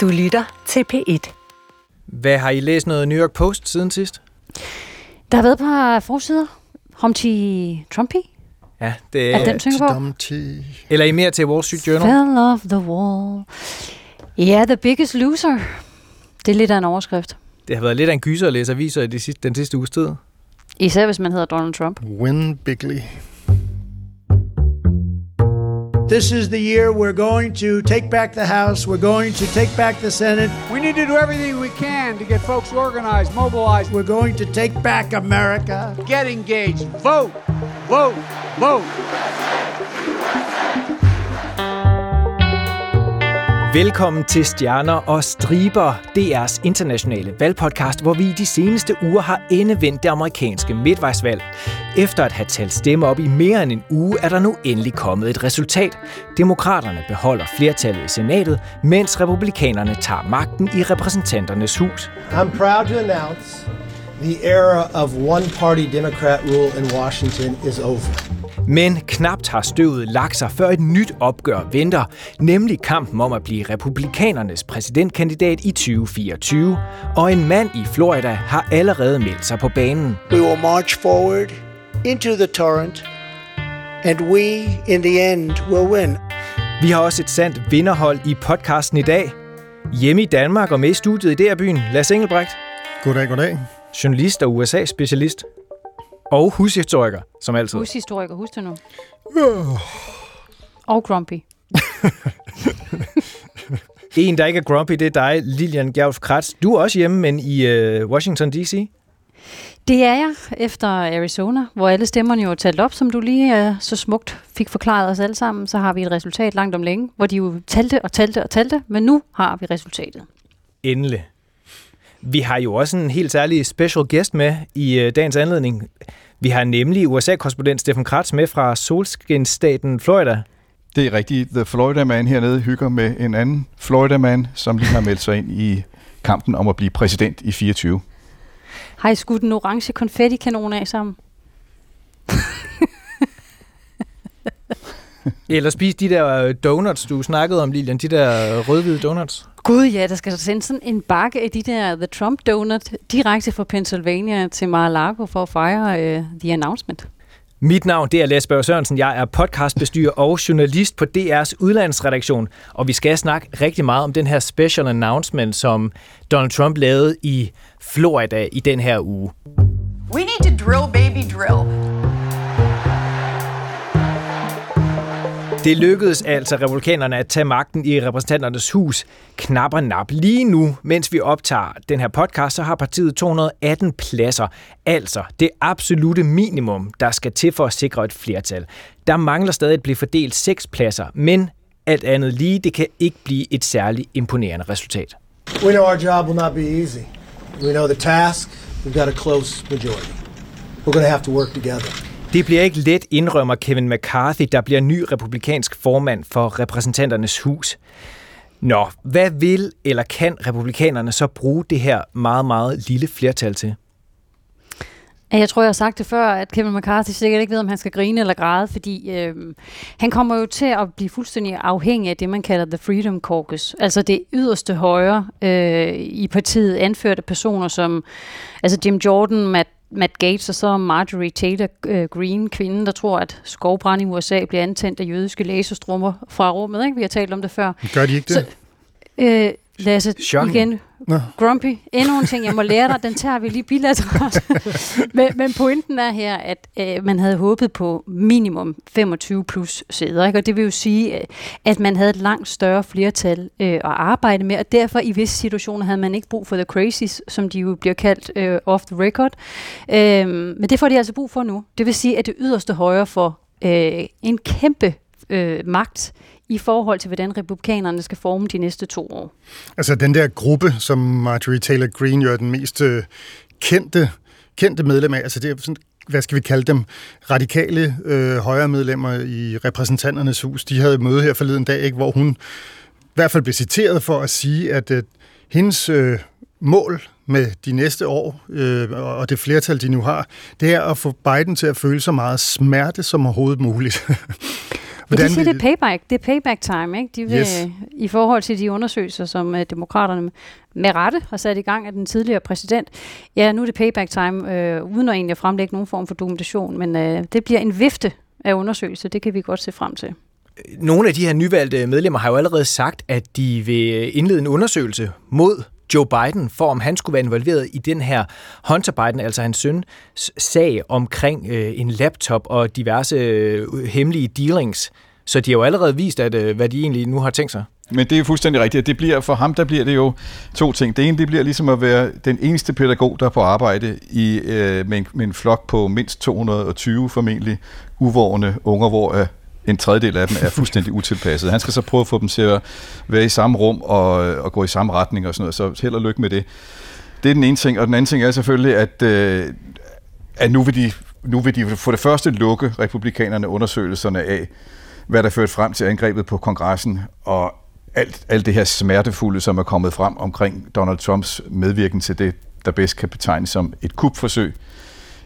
Du lytter til P1. Hvad har I læst noget New York Post siden sidst? Der har været et par forsider. Humpty Trumpy. Ja, det Er den på? Dumpty. Eller I mere til Wall Street Journal? Fell off the wall. Ja, yeah, The Biggest Loser. Det er lidt af en overskrift. Det har været lidt af en gyser at læse aviser i de sidste, den sidste uges tid. Især hvis man hedder Donald Trump. Win bigly. This is the year we're going to take back the House. We're going to take back the Senate. We need to do everything we can to get folks organized, mobilized, We're going to take back America. get engaged, vote, vote, vote. Velkommen til Stjerner og Striber, DR's internationale valgpodcast, hvor vi i de seneste uger har endevendt det amerikanske midtvejsvalg. Efter at have talt stemmer op i mere end en uge, er der nu endelig kommet et resultat. Demokraterne beholder flertallet i senatet, mens republikanerne tager magten i repræsentanternes hus. I'm proud to announce the era of one party Democrat rule in Washington is over. Men knapt har støvet lagt sig, før et nyt opgør venter, nemlig kampen om at blive republikanernes præsidentkandidat i 2024. Og en mand i Florida har allerede meldt sig på banen. We will march forward into the torrent, and we, in the end, will win. Vi har også et sandt vinderhold i podcasten i dag. Hjemme i Danmark og med i studiet i DR-byen, Lars Engelbrecht, Goddag, goddag. Journalist og USA-specialist. Og hushistoriker, som altid. Hushistoriker, husk det nu. Og Grumpy. En, der ikke er grumpy, det er dig, Lilian Gjerf Kratz. Du er også hjemme, men i øh, Washington D.C. Det er jeg efter Arizona, hvor alle stemmerne jo er talt op, som du lige uh, så smukt fik forklaret os alle sammen. Så har vi et resultat langt om længe, hvor de jo talte og talte og talte, men nu har vi resultatet. Endelig. Vi har jo også en helt særlig special guest med i øh, dagens anledning. Vi har nemlig USA-korrespondent Stefan Kratz med fra solskinstaten Florida. Det er rigtigt. The Florida Man hernede hygger med en anden Florida Man, som lige har meldt sig ind i kampen om at blive præsident i 24. Har I skudt en orange konfettikanon af sammen? Eller spise de der øh, donuts, du snakkede om, Lilian. De der øh, rødhvide donuts. Gud ja, der skal sendes sådan en bakke af de der The Trump Donut direkte fra Pennsylvania til Mar-a-Lago for at fejre uh, the announcement. Mit navn det er Lasse Berg Sørensen. Jeg er podcastbestyrer og journalist på DR's udlandsredaktion. Og vi skal snakke rigtig meget om den her special announcement, som Donald Trump lavede i Florida i den her uge. We need to drill, baby, drill. Det lykkedes altså republikanerne at tage magten i repræsentanternes hus knap og nap. Lige nu, mens vi optager den her podcast, så har partiet 218 pladser. Altså det absolute minimum, der skal til for at sikre et flertal. Der mangler stadig at blive fordelt seks pladser, men alt andet lige, det kan ikke blive et særligt imponerende resultat. We know our job will not be easy. We know the task. We've got a close majority. We're going to have to work together. Det bliver ikke let, indrømmer Kevin McCarthy, der bliver ny republikansk formand for repræsentanternes hus. Nå, hvad vil eller kan republikanerne så bruge det her meget, meget lille flertal til? Jeg tror, jeg har sagt det før, at Kevin McCarthy sikkert ikke ved, om han skal grine eller græde, fordi øh, han kommer jo til at blive fuldstændig afhængig af det, man kalder The Freedom Caucus. Altså det yderste højre øh, i partiet anførte personer som altså Jim Jordan, Matt Matt Gates og så Marjorie Taylor øh, Greene, kvinden, der tror, at skovbrand i USA bliver antændt af jødiske laserstrummer fra rummet. Ikke? Vi har talt om det før. Gør de ikke det? Så- Øh, Lasse, Shocking. igen. Nå. Grumpy. Endnu en ting, jeg må lære dig, den tager vi lige bilateralt. men, men pointen er her, at øh, man havde håbet på minimum 25 plus sæder. Ikke? Og det vil jo sige, øh, at man havde et langt større flertal øh, at arbejde med, og derfor i visse situationer havde man ikke brug for the crazies, som de jo bliver kaldt øh, off the record. Øh, men det får de altså brug for nu. Det vil sige, at det yderste højre for øh, en kæmpe øh, magt i forhold til, hvordan republikanerne skal forme de næste to år. Altså den der gruppe, som Marjorie Taylor Greene jo er den mest øh, kendte, kendte medlem af, altså det er sådan, hvad skal vi kalde dem, radikale øh, højre medlemmer i repræsentanternes hus, de havde et møde her forleden dag, ikke, hvor hun i hvert fald blev citeret for at sige, at øh, hendes øh, mål med de næste år, øh, og det flertal, de nu har, det er at få Biden til at føle så meget smerte som overhovedet muligt. Ja, de siger, det er payback, det er payback time, ikke? De vil, yes. i forhold til de undersøgelser, som uh, demokraterne med rette har sat i gang af den tidligere præsident. Ja, nu er det payback time, øh, uden at egentlig fremlægge nogen form for dokumentation, men øh, det bliver en vifte af undersøgelser, det kan vi godt se frem til. Nogle af de her nyvalgte medlemmer har jo allerede sagt, at de vil indlede en undersøgelse mod Joe Biden, for om han skulle være involveret i den her Hunter Biden, altså hans søn, sag omkring øh, en laptop og diverse øh, hemmelige dealings. Så de har jo allerede vist, at, øh, hvad de egentlig nu har tænkt sig. Men det er fuldstændig rigtigt. Det bliver, for ham der bliver det jo to ting. Det ene det bliver ligesom at være den eneste pædagog, der er på arbejde i, øh, med, en, med en flok på mindst 220 formentlig uvågne unger, hvor øh, en tredjedel af dem er fuldstændig utilpasset. Han skal så prøve at få dem til at være i samme rum og, og gå i samme retning og sådan noget, så held og lykke med det. Det er den ene ting, og den anden ting er selvfølgelig, at, øh, at nu, vil de, nu vil de for det første lukke republikanerne undersøgelserne af, hvad der førte frem til angrebet på kongressen, og alt, alt det her smertefulde, som er kommet frem omkring Donald Trumps medvirken til det, der bedst kan betegnes som et kupforsøg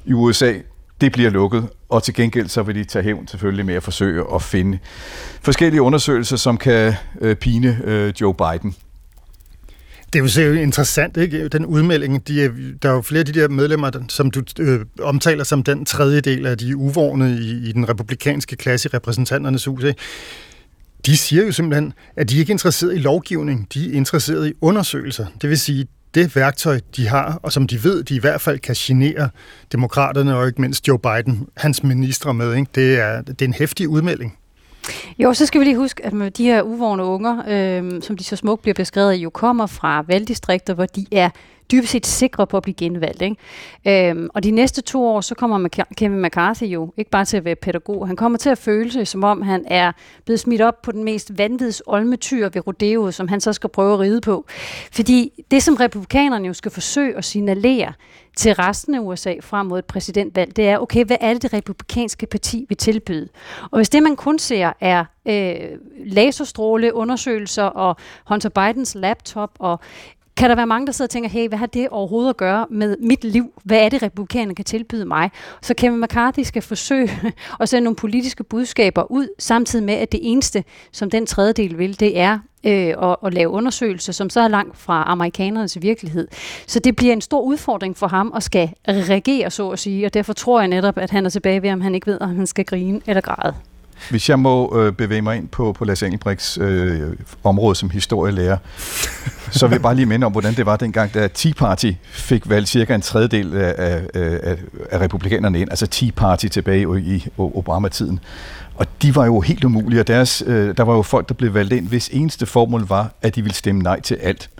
i USA, det bliver lukket, og til gengæld så vil de tage hævn selvfølgelig med at forsøge at finde forskellige undersøgelser, som kan øh, pine øh, Joe Biden. Det er jo interessant, ikke? Den udmelding, de er, der er jo flere af de der medlemmer, som du øh, omtaler som den tredje del af de uvågne i, i den republikanske klasse i repræsentanternes hus. Ikke? De siger jo simpelthen, at de ikke er interesseret i lovgivning, de er interesseret i undersøgelser. Det vil sige, det værktøj, de har, og som de ved, de i hvert fald kan genere demokraterne og ikke mindst Joe Biden, hans ministre med, ikke? Det, er, det er en hæftig udmelding. Jo, så skal vi lige huske, at de her uvågne unger, øh, som de så smukt bliver beskrevet, jo kommer fra valgdistrikter, hvor de er dybest set sikre på at blive genvalgt. Ikke? Øhm, og de næste to år, så kommer Kevin McCarthy jo ikke bare til at være pædagog, han kommer til at føle sig, som om han er blevet smidt op på den mest vanvids olmetyr ved rodeo, som han så skal prøve at ride på. Fordi det, som republikanerne jo skal forsøge at signalere til resten af USA frem mod et præsidentvalg, det er, okay, hvad er det, det republikanske parti vil tilbyde? Og hvis det, man kun ser, er øh, laserstråle undersøgelser og Hunter Bidens laptop og kan der være mange, der sidder og tænker, hey, hvad har det overhovedet at gøre med mit liv? Hvad er det, republikanerne kan tilbyde mig? Så Kevin McCarthy skal forsøge at sende nogle politiske budskaber ud, samtidig med, at det eneste, som den tredjedel vil, det er øh, at, at lave undersøgelser, som så er langt fra amerikanernes virkelighed. Så det bliver en stor udfordring for ham at skal reagere, så at sige, og derfor tror jeg netop, at han er tilbage ved, om han ikke ved, om han skal grine eller græde. Hvis jeg må øh, bevæge mig ind på, på Lars Engelbrechts øh, område som historielærer, så vil jeg bare lige minde om, hvordan det var dengang, da Tea Party fik valgt cirka en tredjedel af, af, af, af republikanerne ind, altså Tea Party tilbage i Obama-tiden. Og de var jo helt umulige, og deres, øh, der var jo folk, der blev valgt ind, hvis eneste formål var, at de ville stemme nej til alt.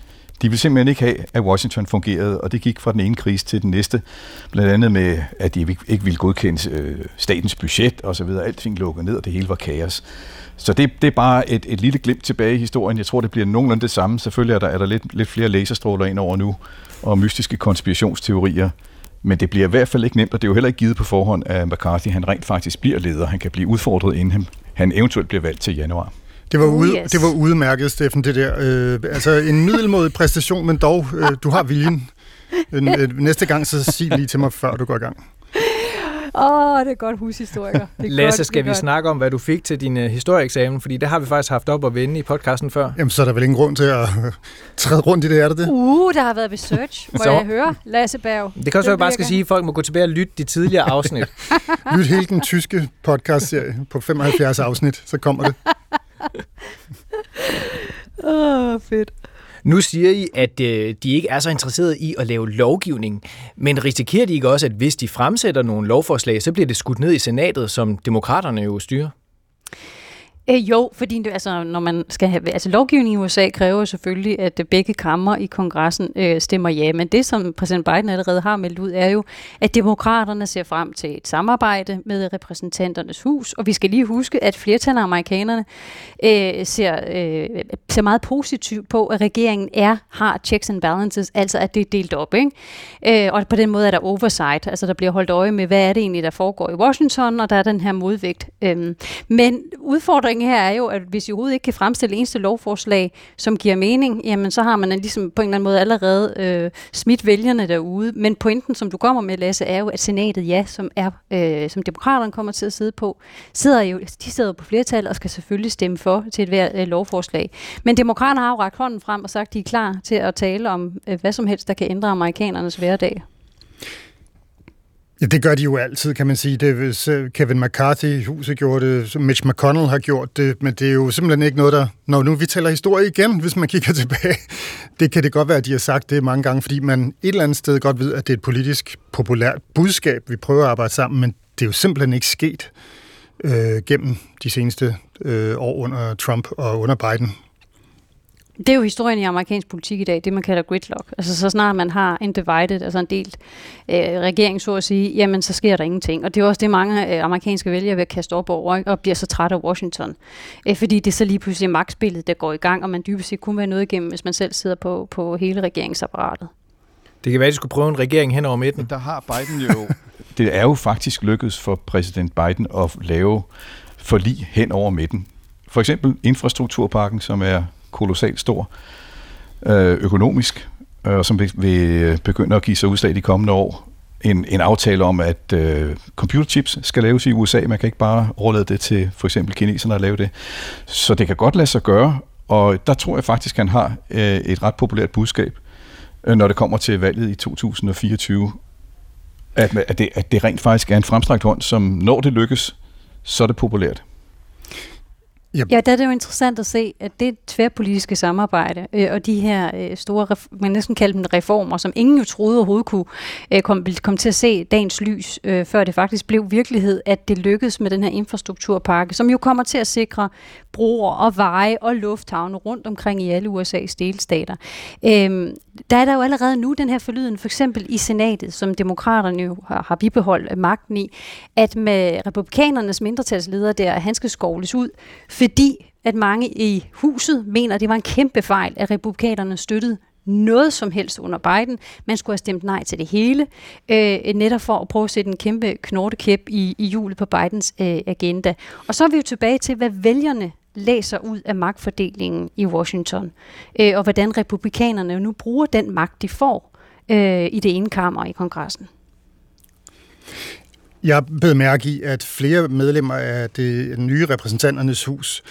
De ville simpelthen ikke have, at Washington fungerede, og det gik fra den ene krise til den næste. Blandt andet med, at de ikke ville godkende øh, statens budget og så videre. Alting lukkede ned, og det hele var kaos. Så det, det er bare et, et lille glimt tilbage i historien. Jeg tror, det bliver nogenlunde det samme. Selvfølgelig er der, er der lidt, lidt flere laserstråler ind over nu, og mystiske konspirationsteorier. Men det bliver i hvert fald ikke nemt, og det er jo heller ikke givet på forhånd, at McCarthy han rent faktisk bliver leder. Han kan blive udfordret, inden han, han eventuelt bliver valgt til januar. Det var, ude, oh, yes. det var udmærket, Steffen, det der. Øh, altså en middelmådig præstation, men dog, øh, du har viljen. Øh, øh, næste gang, så sig lige til mig, før du går i gang. Åh, oh, det er godt hushistoriker. Det er Lasse, godt, skal vi godt. snakke om, hvad du fik til din uh, historieeksamen? Fordi det har vi faktisk haft op at vende i podcasten før. Jamen, så er der vel ingen grund til at uh, træde rundt i det, er det det? Uh, der har været research, må så. jeg høre, Lasse Berg. Det kan også være, at jeg bare skal sige, at folk må gå tilbage og lytte de tidligere afsnit. Lyt hele den tyske podcast-serie på 75 afsnit, så kommer det. Åh, oh, fedt. Nu siger I, at øh, de ikke er så interesserede i at lave lovgivning, men risikerer de ikke også, at hvis de fremsætter nogle lovforslag, så bliver det skudt ned i senatet, som demokraterne jo styrer? Øh, jo, fordi altså, når man skal have, altså lovgivning i USA kræver selvfølgelig, at øh, begge kammer i kongressen øh, stemmer ja, men det som præsident Biden allerede har meldt ud, er jo, at demokraterne ser frem til et samarbejde med repræsentanternes hus, og vi skal lige huske, at flertallet af amerikanerne øh, ser, øh, ser meget positivt på, at regeringen er har checks and balances, altså at det er delt op, ikke? Øh, og på den måde er der oversight, altså der bliver holdt øje med, hvad er det egentlig, der foregår i Washington, og der er den her modvægt. Øh, men udfordringen udfordringen her er jo, at hvis I overhovedet ikke kan fremstille eneste lovforslag, som giver mening, jamen så har man ligesom på en eller anden måde allerede øh, smidt vælgerne derude. Men pointen, som du kommer med, Lasse, er jo, at senatet, ja, som, er, øh, som demokraterne kommer til at sidde på, sidder jo, de sidder på flertal og skal selvfølgelig stemme for til et hvert øh, lovforslag. Men demokraterne har jo rakt hånden frem og sagt, at de er klar til at tale om øh, hvad som helst, der kan ændre amerikanernes hverdag. Ja, det gør de jo altid, kan man sige. Det, hvis øh, Kevin McCarthy i huset gjorde det, Mitch McConnell har gjort det, men det er jo simpelthen ikke noget, der... Når nu vi taler historie igen, hvis man kigger tilbage, det kan det godt være, at de har sagt det mange gange, fordi man et eller andet sted godt ved, at det er et politisk populært budskab, vi prøver at arbejde sammen, men det er jo simpelthen ikke sket øh, gennem de seneste øh, år under Trump og under Biden. Det er jo historien i amerikansk politik i dag, det man kalder gridlock. Altså så snart man har en divided, altså en delt øh, regering, så at sige, jamen så sker der ingenting. Og det er også det, mange øh, amerikanske vælgere vil kaste op over, og bliver så træt af Washington. Øh, fordi det er så lige pludselig magtspillet, der går i gang, og man dybest set kun være noget igennem, hvis man selv sidder på, på hele regeringsapparatet. Det kan være, at de skulle prøve en regering hen over midten. Der har Biden jo... det er jo faktisk lykkedes for præsident Biden at lave forlig hen over midten. For eksempel infrastrukturpakken, som er kolossalt stor øh, økonomisk, øh, og som vil, vil begynde at give sig udslag de kommende år. En, en aftale om, at øh, computerchips skal laves i USA. Man kan ikke bare overlade det til for eksempel kineserne at lave det. Så det kan godt lade sig gøre, og der tror jeg faktisk, at han har øh, et ret populært budskab, øh, når det kommer til valget i 2024. At, at, det, at det rent faktisk er en fremstrakt hånd, som når det lykkes, så er det populært. Yep. Ja, der er det jo interessant at se, at det tværpolitiske samarbejde øh, og de her øh, store, man næsten kalde dem reformer, som ingen jo troede overhovedet kunne øh, komme kom til at se dagens lys, øh, før det faktisk blev virkelighed, at det lykkedes med den her infrastrukturpakke, som jo kommer til at sikre broer og veje og lufthavne rundt omkring i alle USA's delstater. Øh, der er der jo allerede nu den her forlyden, for eksempel i senatet, som demokraterne jo har, har bibeholdt magten i, at med republikanernes mindretalsleder der, han skal skovles ud, fordi at mange i huset mener, at det var en kæmpe fejl, at republikanerne støttede noget som helst under Biden. Man skulle have stemt nej til det hele, øh, netop for at prøve at sætte en kæmpe knortekæp i, i hjulet på Bidens øh, agenda. Og så er vi jo tilbage til, hvad vælgerne læser ud af magtfordelingen i Washington, øh, og hvordan republikanerne nu bruger den magt, de får øh, i det ene kammer i kongressen. Jeg blev mærke i, at flere medlemmer af det nye repræsentanternes hus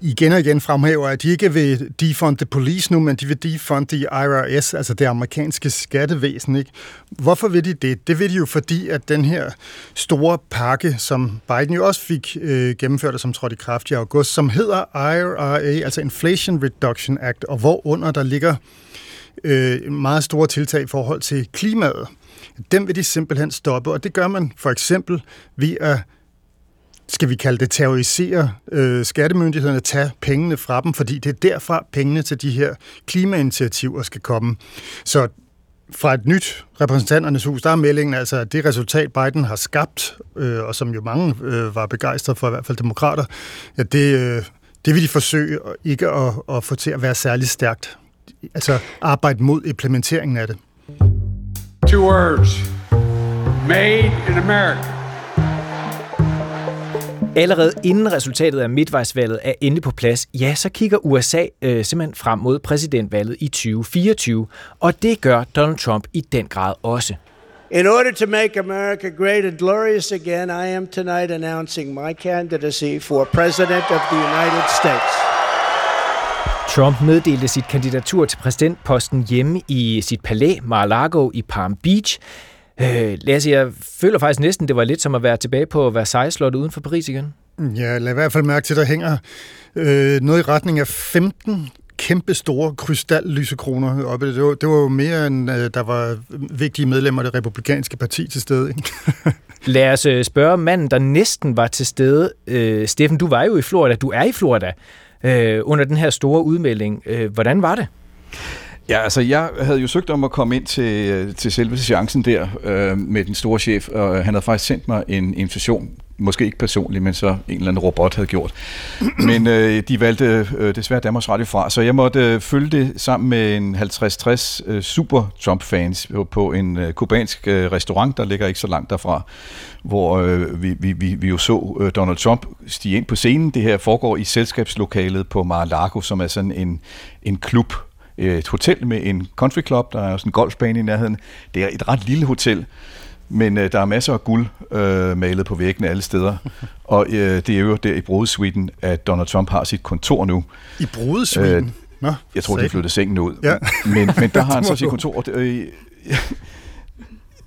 igen og igen fremhæver, at de ikke vil defund the police nu, men de vil defund the IRS, altså det amerikanske skattevæsen. Ikke? Hvorfor vil de det? Det vil de jo, fordi at den her store pakke, som Biden jo også fik øh, gennemført, og som trådte i kraft i august, som hedder IRA, altså Inflation Reduction Act, og hvorunder der ligger øh, meget store tiltag i forhold til klimaet. Dem vil de simpelthen stoppe, og det gør man for eksempel ved at skal vi kalde det, terrorisere øh, skattemyndighederne, tage pengene fra dem, fordi det er derfra pengene til de her klimainitiativer skal komme. Så fra et nyt repræsentanternes hus, der er meldingen altså, at det resultat, Biden har skabt, øh, og som jo mange øh, var begejstrede for, i hvert fald demokrater, ja, det, øh, det vil de forsøge ikke at, at få til at være særlig stærkt. Altså arbejde mod implementeringen af det. Two words. Made in America. Allerede inden resultatet af midtvejsvalget er endelig på plads, ja, så kigger USA øh, simpelthen frem mod præsidentvalget i 2024, og det gør Donald Trump i den grad også. In order to make America great and glorious again, I am tonight announcing my candidacy for President of the United States. Trump meddelte sit kandidatur til præsidentposten hjemme i sit palæ Mar-a-Lago i Palm Beach. Øh, Lasse, jeg føler faktisk næsten, det var lidt som at være tilbage på Versailles-slottet uden for Paris igen. Ja, lad i hvert fald mærke til, at der hænger øh, noget i retning af 15 kæmpe store krystallysekroner oppe. Det var, det var jo mere end øh, der var vigtige medlemmer af det republikanske parti til stede. Ikke? Lad os øh, spørge manden, der næsten var til stede. Øh, Steffen, du var jo i Florida. Du er i Florida øh, under den her store udmelding. Øh, hvordan var det? Ja, altså jeg havde jo søgt om at komme ind til, øh, til selve seancen der øh, med den store chef, og han havde faktisk sendt mig en invitation måske ikke personligt, men så en eller anden robot havde gjort. Men øh, de valgte øh, desværre Danmarks Radio fra, så jeg måtte øh, følge det sammen med en 50-60 øh, super Trump-fans på, på en øh, kubansk øh, restaurant, der ligger ikke så langt derfra, hvor øh, vi, vi, vi, vi jo så øh, Donald Trump stige ind på scenen. Det her foregår i selskabslokalet på Mar-a-Lago, som er sådan en, en klub, øh, et hotel med en country club, der er også en golfbane i nærheden. Det er et ret lille hotel, men øh, der er masser af guld øh, malet på væggene alle steder. Og øh, det er jo der i Brudesviten, at Donald Trump har sit kontor nu. I Brudesviten? Øh, Nå, jeg tror, de flyttede sengen ud. Ja. Men, men der har han så sit kontor. Øh,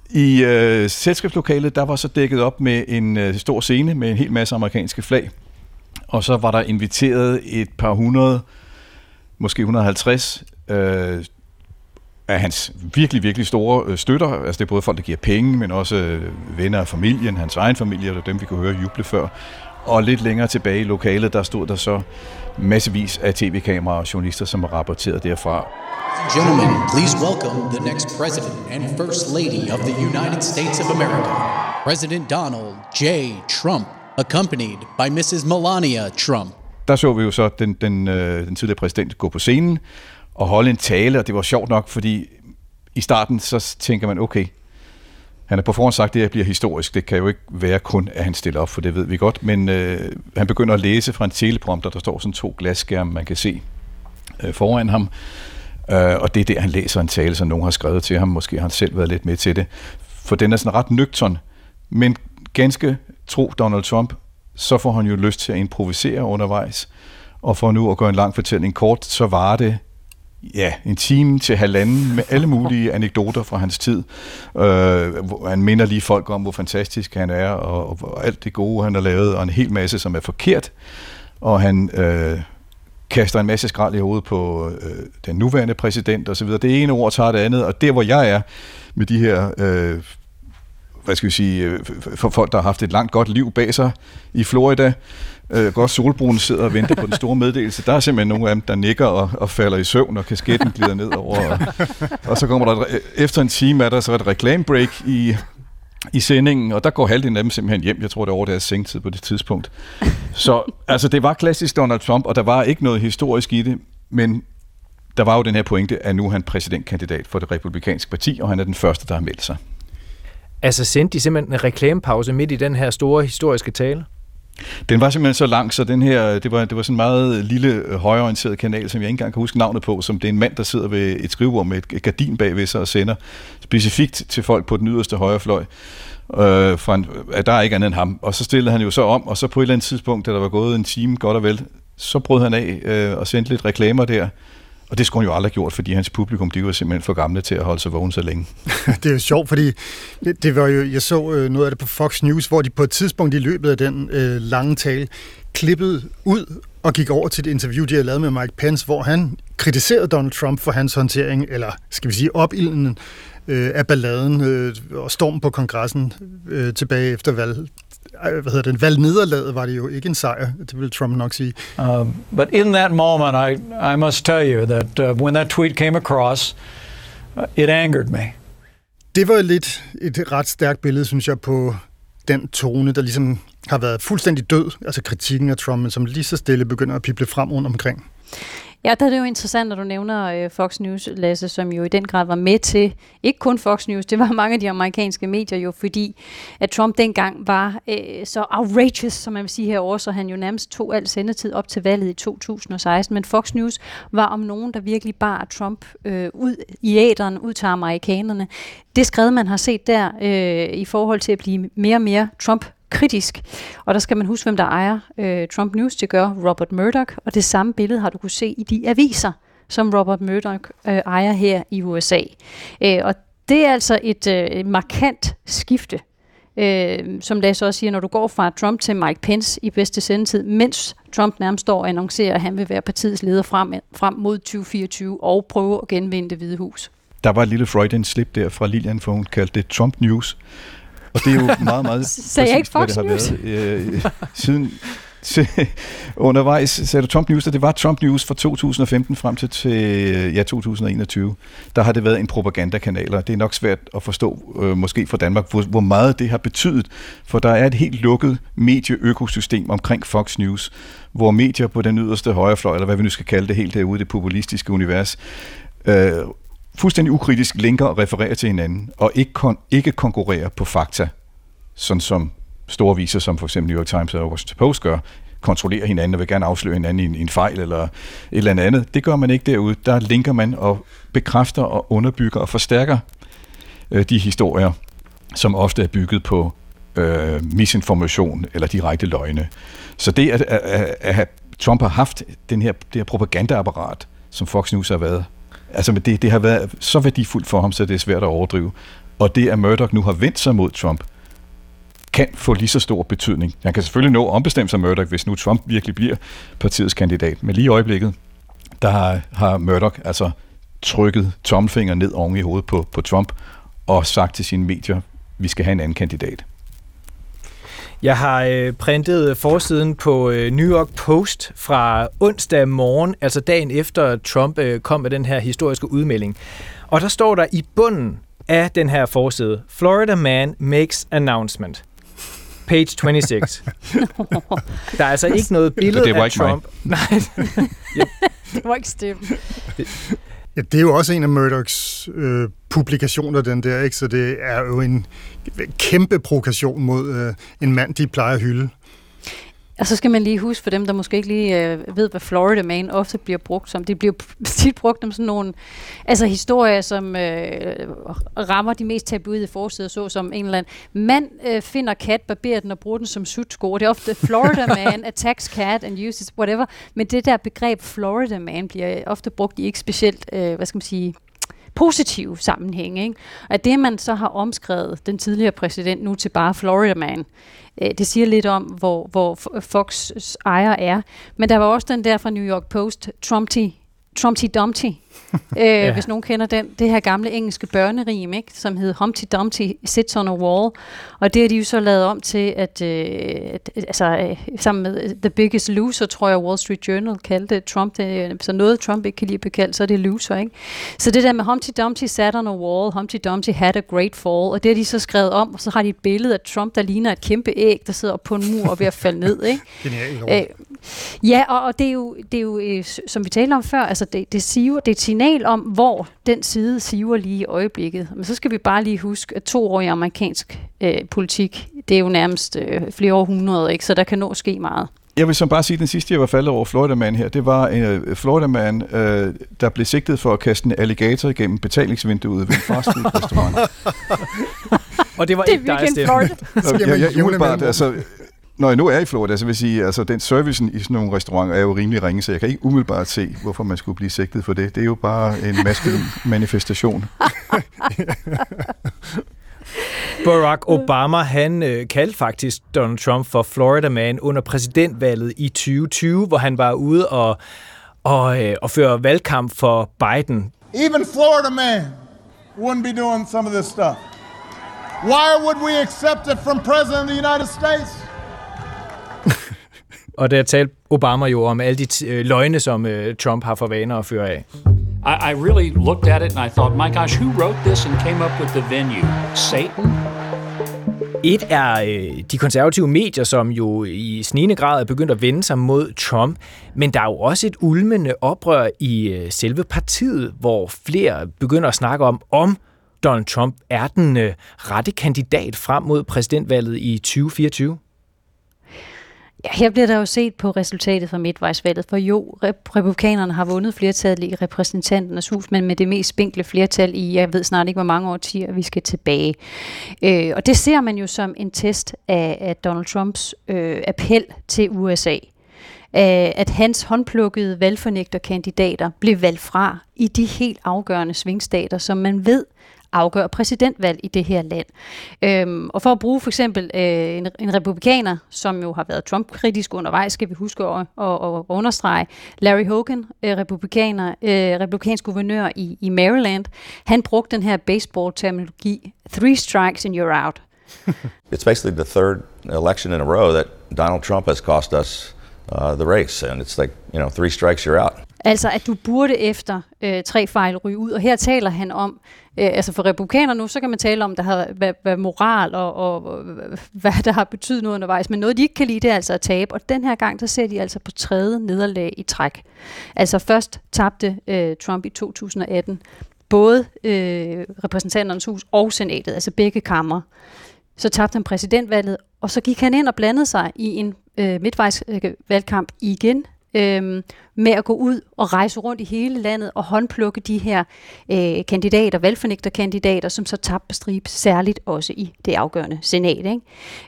I øh, selskabslokalet, der var så dækket op med en øh, stor scene med en hel masse amerikanske flag. Og så var der inviteret et par hundrede, måske 150 øh, af hans virkelig, virkelig store øh, støtter. Altså det er både folk, der giver penge, men også øh, venner af familien, hans egen familie, og dem vi kunne høre juble før. Og lidt længere tilbage i lokalet, der stod der så massevis af tv-kameraer og journalister, som rapporterede derfra. Gentlemen, please welcome the next president and first lady of the United States of America, President Donald J. Trump, accompanied by Mrs. Melania Trump. Der så vi jo så den, den, øh, den tidligere præsident gå på scenen, at holde en tale, og det var sjovt nok, fordi i starten så tænker man, okay, han har på forhånd sagt, at det her bliver historisk. Det kan jo ikke være kun, at han stiller op, for det ved vi godt. Men øh, han begynder at læse fra en teleprompter, der står sådan to glasskærme, man kan se øh, foran ham. Øh, og det er der, han læser en tale, som nogen har skrevet til ham. Måske har han selv været lidt med til det. For den er sådan ret nøgtern. Men ganske tro Donald Trump, så får han jo lyst til at improvisere undervejs. Og for nu at gøre en lang fortælling kort, så var det ja, en time til halvanden med alle mulige anekdoter fra hans tid. Øh, hvor han minder lige folk om, hvor fantastisk han er, og, og, og alt det gode, han har lavet, og en hel masse, som er forkert. Og han øh, kaster en masse skrald i hovedet på øh, den nuværende præsident osv. Det ene ord tager det andet, og der hvor jeg er med de her... Øh, hvad skal vi sige, øh, for folk, der har haft et langt godt liv bag sig i Florida, øh, godt solbrune sidder og venter på den store meddelelse. Der er simpelthen nogle af dem, der nikker og, og falder i søvn, og kasketten glider ned over. Og, og så kommer der, efter en time er der så et reklamebreak i, i sendingen, og der går halvdelen af dem simpelthen hjem. Jeg tror, det er over deres sengtid på det tidspunkt. Så altså, det var klassisk Donald Trump, og der var ikke noget historisk i det, men der var jo den her pointe, at nu er han præsidentkandidat for det republikanske parti, og han er den første, der har meldt sig. Altså sendte de simpelthen en reklamepause midt i den her store historiske tale? Den var simpelthen så lang, så den her, det var, det var sådan en meget lille øh, højorienteret kanal, som jeg ikke engang kan huske navnet på, som det er en mand, der sidder ved et skrivebord med et gardin bagved sig og sender specifikt til folk på den yderste højrefløj. Øh, for en, at der er ikke andet end ham. Og så stillede han jo så om, og så på et eller andet tidspunkt, da der var gået en time godt og vel, så brød han af øh, og sendte lidt reklamer der. Og det skulle han jo aldrig have gjort, fordi hans publikum, de var simpelthen for gamle til at holde sig vågen så længe. det er jo sjovt, fordi det, det var jo, jeg så øh, noget af det på Fox News, hvor de på et tidspunkt i løbet af den øh, lange tale klippede ud og gik over til et interview, de havde lavet med Mike Pence, hvor han kritiserede Donald Trump for hans håndtering, eller skal vi sige opilden øh, af balladen øh, og stormen på kongressen øh, tilbage efter valg, hvad hedder det, valgnederlaget var det jo ikke en sejr, det vil Trump nok sige. Uh, but in that moment, I, I must tell you that uh, when that tweet came across, uh, it angered me. Det var lidt et ret stærkt billede, synes jeg, på den tone, der ligesom har været fuldstændig død, altså kritikken af Trump, men som lige så stille begynder at pible frem rundt omkring. Ja, der er det jo interessant, at du nævner øh, Fox News, Lasse, som jo i den grad var med til, ikke kun Fox News, det var mange af de amerikanske medier jo, fordi at Trump dengang var øh, så outrageous, som man vil sige herovre, så han jo nærmest tog al sendetid op til valget i 2016. Men Fox News var om nogen, der virkelig bar Trump øh, ud i æderen, ud til amerikanerne. Det skred, man har set der øh, i forhold til at blive mere og mere Trump kritisk. Og der skal man huske, hvem der ejer øh, Trump News. Det gør Robert Murdoch, og det samme billede har du kunne se i de aviser, som Robert Murdoch øh, ejer her i USA. Øh, og det er altså et øh, markant skifte, øh, som Lasse også siger, når du går fra Trump til Mike Pence i bedste sendetid, mens Trump nærmest står og annoncerer, at han vil være partiets leder frem, frem mod 2024 og prøve at genvinde det hvide hus. Der var et lille Freudian slip der fra Lilian, for hun kaldte det Trump News. Og det er jo meget, meget Sagde jeg ikke Fox hvad det har været. Øh, siden undervejs sagde du Trump News, og det var Trump News fra 2015 frem til, til ja, 2021. Der har det været en propagandakanal, og det er nok svært at forstå, øh, måske fra Danmark, hvor, hvor meget det har betydet. For der er et helt lukket medieøkosystem omkring Fox News, hvor medier på den yderste højrefløj, eller hvad vi nu skal kalde det, helt derude i det populistiske univers, øh, fuldstændig ukritisk linker og refererer til hinanden, og ikke, kon- ikke konkurrerer på fakta, sådan som store viser, som for eksempel New York Times og Washington Post gør, kontrollerer hinanden og vil gerne afsløre hinanden i en, i en fejl eller et eller andet. Det gør man ikke derude. Der linker man og bekræfter og underbygger og forstærker øh, de historier, som ofte er bygget på øh, misinformation eller direkte løgne. Så det, at, at, at Trump har haft den her, det her propagandaapparat, som Fox News har været, altså det, det har været så værdifuldt for ham, så det er svært at overdrive. Og det, at Murdoch nu har vendt sig mod Trump, kan få lige så stor betydning. Han kan selvfølgelig nå at ombestemme sig Murdoch, hvis nu Trump virkelig bliver partiets kandidat. Men lige i øjeblikket, der har, har Murdoch altså trykket tommelfinger ned oven i hovedet på, på Trump og sagt til sine medier, vi skal have en anden kandidat. Jeg har øh, printet forsiden på øh, New York Post fra onsdag morgen, altså dagen efter Trump øh, kom med den her historiske udmelding. Og der står der i bunden af den her forside, Florida man makes announcement. Page 26. der er altså ikke noget billede det var af ikke Trump. Mig. Nej. det var ikke stemme. Ja, det er jo også en af Murdochs øh, publikationer, den der, ikke? Så det er jo en kæmpe provokation mod øh, en mand, de plejer at hylde. Og så skal man lige huske for dem, der måske ikke lige øh, ved, hvad Florida Man ofte bliver brugt som. Det bliver tit brugt om sådan nogle altså historier, som øh, rammer de mest tabloide forsider, så som en eller anden mand øh, finder kat, barberer den og bruger den som sutsko. Det er ofte Florida Man attacks cat and uses whatever. Men det der begreb Florida Man bliver ofte brugt i ikke specielt, øh, hvad skal man sige, positive sammenhæng. Ikke? At det, man så har omskrevet den tidligere præsident nu til bare Florida Man, øh, det siger lidt om, hvor, hvor Fox ejer er. Men der var også den der fra New York Post, Trumpty, Trumpty Dumpty, øh, ja. hvis nogen kender den. Det her gamle engelske børnerim, ikke? som hed Humpty Dumpty Sits on a Wall. Og det har de jo så lavet om til, at, øh, at altså, øh, sammen med The Biggest Loser, tror jeg Wall Street Journal kaldte Trump det. Så noget Trump ikke kan lide bekaldt, så er det loser. Ikke? Så det der med Humpty Dumpty sat on a wall, Humpty Dumpty had a great fall, og det har de så skrevet om, og så har de et billede af Trump, der ligner et kæmpe æg, der sidder på en mur og ved at falde ned. Ikke? Genialt. Øh, ja, og, og det er jo, det er jo øh, som vi talte om før, altså det, det, siver, det er et signal om, hvor den side siver lige i øjeblikket. Men så skal vi bare lige huske, at to år i amerikansk øh, politik, det er jo nærmest øh, flere århundreder, ikke? så der kan nå ske meget. Jeg vil så bare sige, at den sidste, jeg var faldet over Florida Man her, det var en uh, Florida Man, uh, der blev sigtet for at kaste en alligator igennem betalingsvinduet ved en fastfood-restaurant. Og det var Det ikke dig, weekend Steffen. Florida. jeg, jeg, jeg, altså, når jeg nu er i Florida, så vil jeg sige, altså den servicen i sådan nogle restauranter er jo rimelig ringe, så jeg kan ikke umiddelbart se, hvorfor man skulle blive sigtet for det. Det er jo bare en maskulin manifestation. Barack Obama, han øh, kaldte faktisk Donald Trump for Florida Man under præsidentvalget i 2020, hvor han var ude og, og, øh, og føre valgkamp for Biden. Even Florida man wouldn't be doing some of this stuff. Why would we accept it from President of the United States? Og der talte Obama jo om alle de øh, løgne, som øh, Trump har for vaner at føre af. I, I really looked at it and I thought, my gosh, who wrote this and came up with the venue? Satan? Et er øh, de konservative medier, som jo i snigende grad er begyndt at vende sig mod Trump, men der er jo også et ulmende oprør i øh, selve partiet, hvor flere begynder at snakke om, om Donald Trump er den øh, rette kandidat frem mod præsidentvalget i 2024. Ja, her bliver der jo set på resultatet fra midtvejsvalget, for jo, republikanerne har vundet flertallet i repræsentanternes hus, men med det mest spinkle flertal i, jeg ved snart ikke, hvor mange årtier vi skal tilbage. Øh, og det ser man jo som en test af, af Donald Trumps øh, appel til USA. Øh, at hans håndplukkede valgfornægterkandidater blev valgt fra i de helt afgørende svingstater, som man ved afgør præsidentvalg i det her land. Øhm, og for at bruge for eksempel øh, en, en republikaner, som jo har været Trump-kritisk undervejs, skal vi huske at, at, at understrege, Larry Hogan, øh, republikaner, øh, republikansk guvernør i, i Maryland, han brugte den her baseball-terminologi, three strikes and you're out. it's basically the third election in a row that Donald Trump has cost us uh, the race, and it's like you know, three strikes, you're out. Altså, at du burde efter øh, tre fejl ryge ud. Og her taler han om, øh, altså for republikaner nu, så kan man tale om, der har, hvad, hvad moral og, og hvad der har betydet noget undervejs. Men noget, de ikke kan lide, det er altså at tabe. Og den her gang, der ser de altså på tredje nederlag i træk. Altså først tabte øh, Trump i 2018 både øh, repræsentanternes hus og senatet, altså begge kammer. Så tabte han præsidentvalget, og så gik han ind og blandede sig i en øh, midtvejsvalgkamp øh, igen øh, med at gå ud og rejse rundt i hele landet og håndplukke de her øh, kandidater, valgfornægterkandidater, som så tabte på stribe, særligt også i det afgørende senat. Ikke?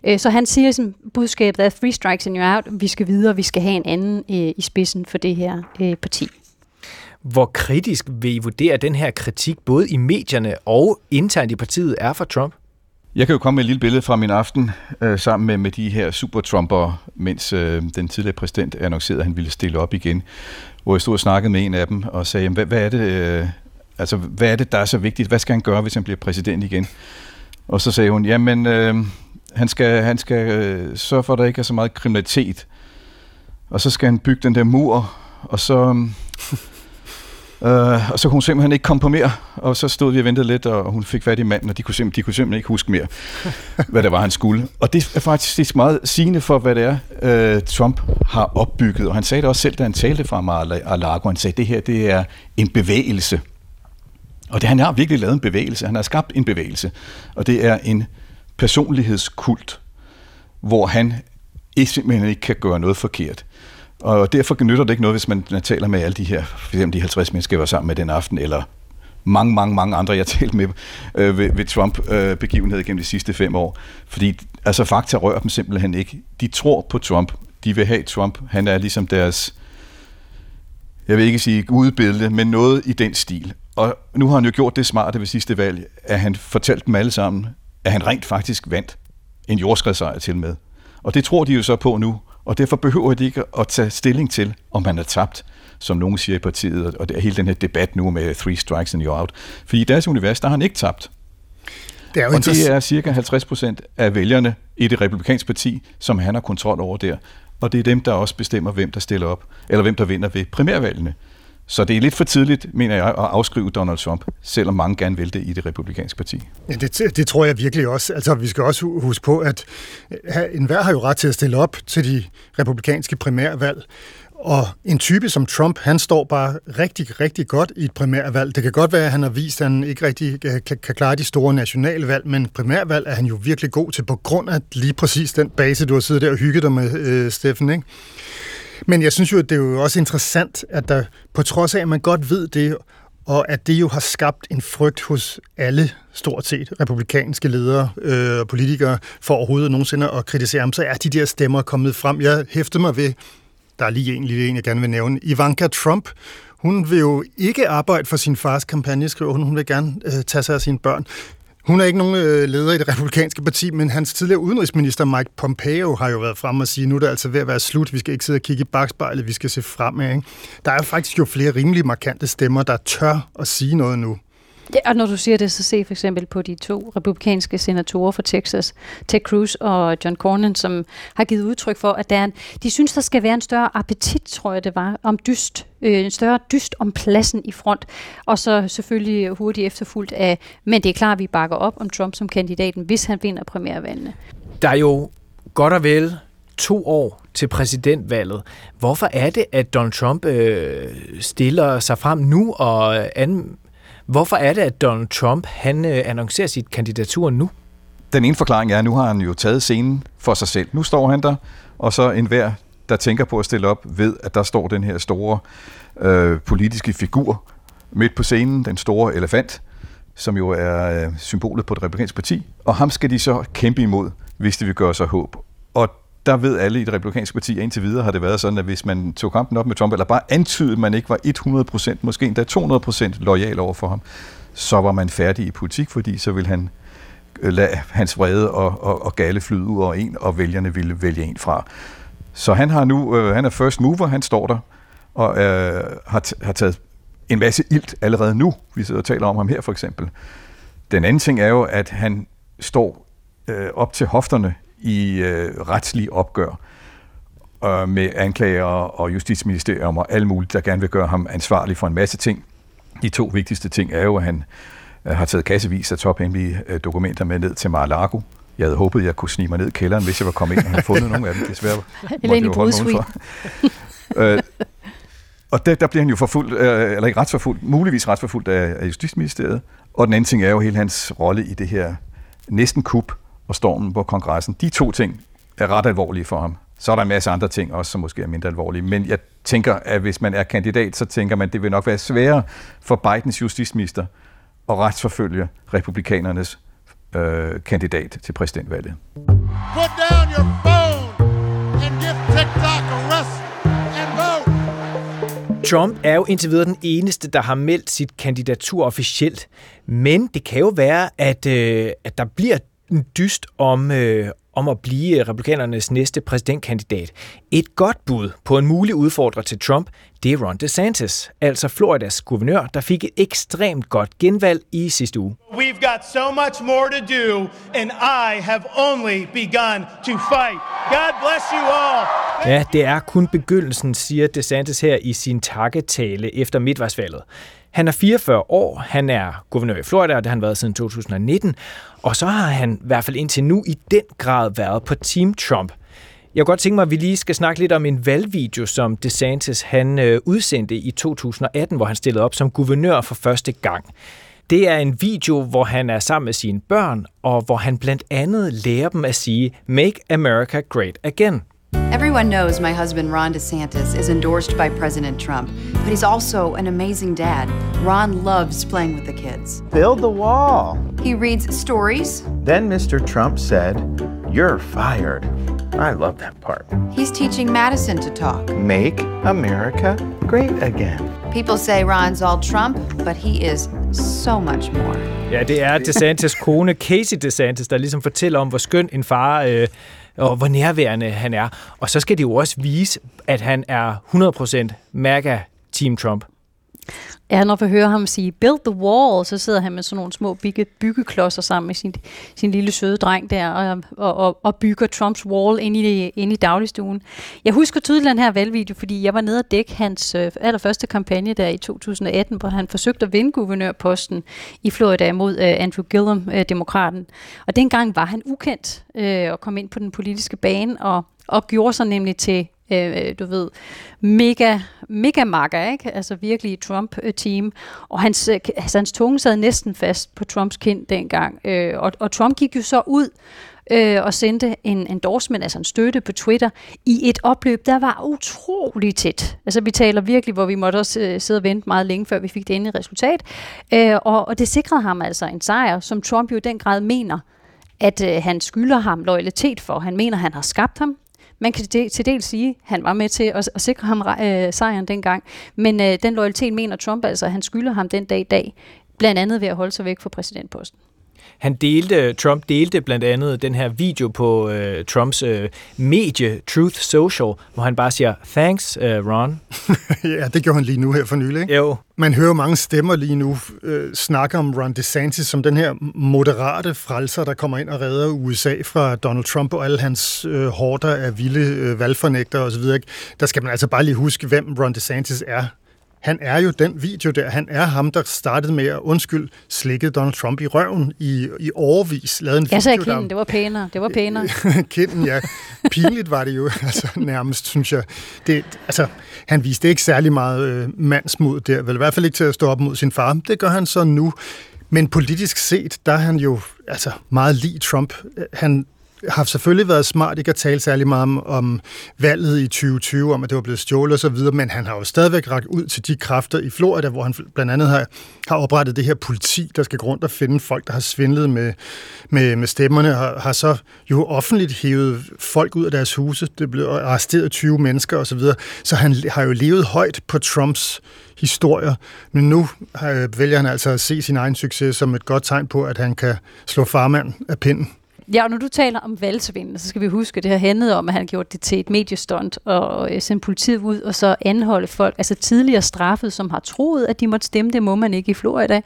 Øh, så han siger som budskabet, er three strikes and you're out, vi skal videre, vi skal have en anden øh, i spidsen for det her øh, parti. Hvor kritisk vil I vurdere den her kritik, både i medierne og internt i partiet, er for Trump? Jeg kan jo komme med et lille billede fra min aften øh, sammen med, med de her supertrumpere, mens øh, den tidligere præsident annoncerede, at han ville stille op igen. Hvor jeg stod og snakkede med en af dem og sagde, hvad, hvad, er det, øh, altså, hvad er det, der er så vigtigt? Hvad skal han gøre, hvis han bliver præsident igen? Og så sagde hun, jamen, øh, han skal, han skal øh, sørge for, at der ikke er så meget kriminalitet. Og så skal han bygge den der mur, og så... Uh, og så kunne hun simpelthen ikke komme på mere, og så stod vi og ventede lidt, og hun fik fat i manden, og de kunne simpelthen, de kunne simpelthen ikke huske mere, hvad det var, han skulle. Og det er faktisk meget sigende for, hvad det er, uh, Trump har opbygget. Og han sagde det også selv, da han talte fra Mar-a-Lago. Han sagde, det her det er en bevægelse. Og det, han har virkelig lavet en bevægelse. Han har skabt en bevægelse. Og det er en personlighedskult, hvor han simpelthen ikke kan gøre noget forkert. Og derfor nytter det ikke noget, hvis man taler med alle de her, for eksempel de 50 mennesker, jeg var sammen med den aften, eller mange, mange, mange andre, jeg talte med øh, ved, ved Trump-begivenheder øh, gennem de sidste fem år. Fordi altså, fakta rører dem simpelthen ikke. De tror på Trump. De vil have Trump. Han er ligesom deres, jeg vil ikke sige udbilde, men noget i den stil. Og nu har han jo gjort det smarte ved sidste valg, at han fortalte dem alle sammen, at han rent faktisk vandt en jordskredssejr til med. Og det tror de jo så på nu, og derfor behøver de ikke at tage stilling til, om man er tabt, som nogen siger i partiet, og det er hele den her debat nu med three strikes and you're out. Fordi i deres univers, der har han ikke tabt. Det er jo og det er cirka 50 procent af vælgerne i det republikanske parti, som han har kontrol over der. Og det er dem, der også bestemmer, hvem der stiller op, eller hvem der vinder ved primærvalgene. Så det er lidt for tidligt, mener jeg, at afskrive Donald Trump, selvom mange gerne vil det i det republikanske parti. Ja, det, det tror jeg virkelig også. Altså, vi skal også huske på, at enhver har jo ret til at stille op til de republikanske primærvalg. Og en type som Trump, han står bare rigtig, rigtig godt i et primærvalg. Det kan godt være, at han har vist, at han ikke rigtig øh, kan, kan klare de store nationale valg, men primærvalg er han jo virkelig god til, på grund af lige præcis den base, du har siddet der og hygget dig med, øh, Steffen. Ikke? Men jeg synes jo, at det er jo også interessant, at der på trods af, at man godt ved det, og at det jo har skabt en frygt hos alle stort set republikanske ledere øh, og politikere for overhovedet nogensinde at kritisere ham, så er de der stemmer kommet frem. Jeg hæfter mig ved, der er lige en lille en, jeg gerne vil nævne, Ivanka Trump. Hun vil jo ikke arbejde for sin fars kampagne, skriver hun. Hun vil gerne øh, tage sig af sine børn. Hun er ikke nogen øh, leder i det republikanske parti, men hans tidligere udenrigsminister Mike Pompeo har jo været frem og sige, nu er det altså ved at være slut, vi skal ikke sidde og kigge i bagspejlet, vi skal se fremad. Ikke? Der er faktisk jo flere rimelig markante stemmer, der tør at sige noget nu. Ja, og når du siger det, så se for eksempel på de to republikanske senatorer fra Texas, Ted Cruz og John Cornyn, som har givet udtryk for, at der er en, de synes, der skal være en større appetit, tror jeg det var, om dyst, øh, en større dyst om pladsen i front, og så selvfølgelig hurtigt efterfulgt af, men det er klart, at vi bakker op om Trump som kandidaten, hvis han vinder primærvalgene. Der er jo godt og vel to år til præsidentvalget. Hvorfor er det, at Donald Trump øh, stiller sig frem nu og an, Hvorfor er det, at Donald Trump han øh, annoncerer sit kandidatur nu? Den ene forklaring er, at nu har han jo taget scenen for sig selv. Nu står han der, og så enhver, der tænker på at stille op, ved, at der står den her store øh, politiske figur midt på scenen, den store elefant, som jo er øh, symbolet på det republikanske parti, og ham skal de så kæmpe imod, hvis de vil gøre sig håb. Og der ved alle i det republikanske parti, at indtil videre har det været sådan, at hvis man tog kampen op med Trump, eller bare antydede, at man ikke var 100%, måske endda 200% lojal over for ham, så var man færdig i politik, fordi så ville han øh, lade hans vrede og, og, og gale flyde ud over en, og vælgerne ville vælge en fra. Så han har nu, øh, han er first mover, han står der, og øh, har, har taget en masse ilt allerede nu. Vi sidder og taler om ham her for eksempel. Den anden ting er jo, at han står øh, op til hofterne i øh, retslige opgør øh, med anklager og justitsministerium og alle mulige, der gerne vil gøre ham ansvarlig for en masse ting. De to vigtigste ting er jo, at han øh, har taget kassevis af tophemmelige øh, dokumenter med ned til Mar-a-Lago. Jeg havde håbet, jeg kunne snige mig ned i kælderen, hvis jeg var kommet ind og havde fundet nogle af dem. Desværre Eller ind i brudsvin. øh, og der, der bliver han jo forfulgt, øh, eller ikke retsforfulgt, muligvis retsforfulgt af, af Justitsministeriet. Og den anden ting er jo hele hans rolle i det her næsten kup og stormen på kongressen. De to ting er ret alvorlige for ham. Så er der en masse andre ting også, som måske er mindre alvorlige. Men jeg tænker, at hvis man er kandidat, så tænker man, at det vil nok være sværere for Bidens justitsminister at retsforfølge republikanernes øh, kandidat til præsidentvalget. Put down your phone and give TikTok a rest and vote. Trump er jo indtil videre den eneste, der har meldt sit kandidatur officielt. Men det kan jo være, at, øh, at der bliver en dyst om, øh, om at blive republikanernes næste præsidentkandidat. Et godt bud på en mulig udfordrer til Trump, det er Ron DeSantis, altså Floridas guvernør, der fik et ekstremt godt genvalg i sidste uge. We've got so much more to do, and I have only begun to fight. God bless you all. Ja, det er kun begyndelsen, siger DeSantis her i sin takketale efter midtvejsvalget. Han er 44 år, han er guvernør i Florida, og det har han været siden 2019, og så har han i hvert fald indtil nu i den grad været på Team Trump. Jeg kunne godt tænke mig, at vi lige skal snakke lidt om en valgvideo, som DeSantis han øh, udsendte i 2018, hvor han stillede op som guvernør for første gang. Det er en video, hvor han er sammen med sine børn, og hvor han blandt andet lærer dem at sige Make America Great Again. Everyone knows my husband Ron DeSantis is endorsed by President Trump, but he's also an amazing dad. Ron loves playing with the kids. Build the wall. He reads stories. Then Mr. Trump said, You're fired. I love that part. He's teaching Madison to talk. Make America great again. People say Ron's all Trump, but he is so much more. Ja, det er DeSantis kone, Casey DeSantis, der ligesom fortæller om, hvor skøn en far øh, og hvor nærværende han er. Og så skal det jo også vise, at han er 100% MAGA Team Trump. Ja, når vi hører ham sige, build the wall, så sidder han med sådan nogle små bygge, byggeklodser sammen med sin, sin lille søde dreng der, og, og, og, og bygger Trumps wall ind i, ind i dagligstuen. Jeg husker tydeligt den her valgvideo, fordi jeg var nede og dække hans øh, allerførste kampagne der i 2018, hvor han forsøgte at vinde guvernørposten i Florida mod øh, Andrew Gillum, øh, demokraten. Og dengang var han ukendt øh, og kom ind på den politiske bane, og, og gjorde sig nemlig til Øh, øh, du ved, mega, mega makker, ikke? Altså virkelig Trump-team. Og hans, altså, hans tunge sad næsten fast på Trumps kind dengang. Øh, og, og Trump gik jo så ud øh, og sendte en endorsement, altså en støtte på Twitter, i et opløb, der var utrolig tæt. Altså vi taler virkelig, hvor vi måtte også øh, sidde og vente meget længe, før vi fik det endelige resultat. Øh, og, og det sikrede ham altså en sejr, som Trump jo i den grad mener, at øh, han skylder ham loyalitet for. Han mener, han har skabt ham. Man kan til dels sige, at han var med til at, at sikre ham øh, sejren dengang, men øh, den loyalitet mener Trump altså, at han skylder ham den dag i dag, blandt andet ved at holde sig væk fra præsidentposten. Han delte, Trump delte blandt andet den her video på uh, Trumps uh, medie Truth Social, hvor han bare siger, thanks, uh, Ron. ja, det gjorde han lige nu her for nylig. Ikke? Jo. Man hører mange stemmer lige nu øh, snakke om Ron DeSantis som den her moderate frelser, der kommer ind og redder USA fra Donald Trump og alle hans øh, hårder af vilde øh, valgfornægter osv. Der skal man altså bare lige huske, hvem Ron DeSantis er. Han er jo den video der. Han er ham, der startede med at undskyld slikke Donald Trump i røven i, i overvis. Lavede en jeg sagde kinden, det var pænere. Det var pænere. kinden, ja. Pinligt var det jo altså, nærmest, synes jeg. Det, altså, han viste ikke særlig meget øh, mandsmod der. Vel i hvert fald ikke til at stå op mod sin far. Det gør han så nu. Men politisk set, der er han jo altså, meget lige Trump. Han har selvfølgelig været smart ikke at tale særlig meget om, om valget i 2020, om at det var blevet stjålet osv., men han har jo stadigvæk ragt ud til de kræfter i Florida, hvor han blandt andet har, har oprettet det her politi, der skal gå rundt og finde folk, der har svindlet med, med, med stemmerne, har, har så jo offentligt hævet folk ud af deres huse. Det blev arresteret 20 mennesker osv., så, så han har jo levet højt på Trumps historier, men nu øh, vælger han altså at se sin egen succes som et godt tegn på, at han kan slå farmand af pinden. Ja, og når du taler om valgsvindel, så skal vi huske, at det her handlede om, at han gjorde det til et mediestunt og øh, sendte politiet ud og så anholde folk, altså tidligere straffet, som har troet, at de måtte stemme, det må man ikke i Florida,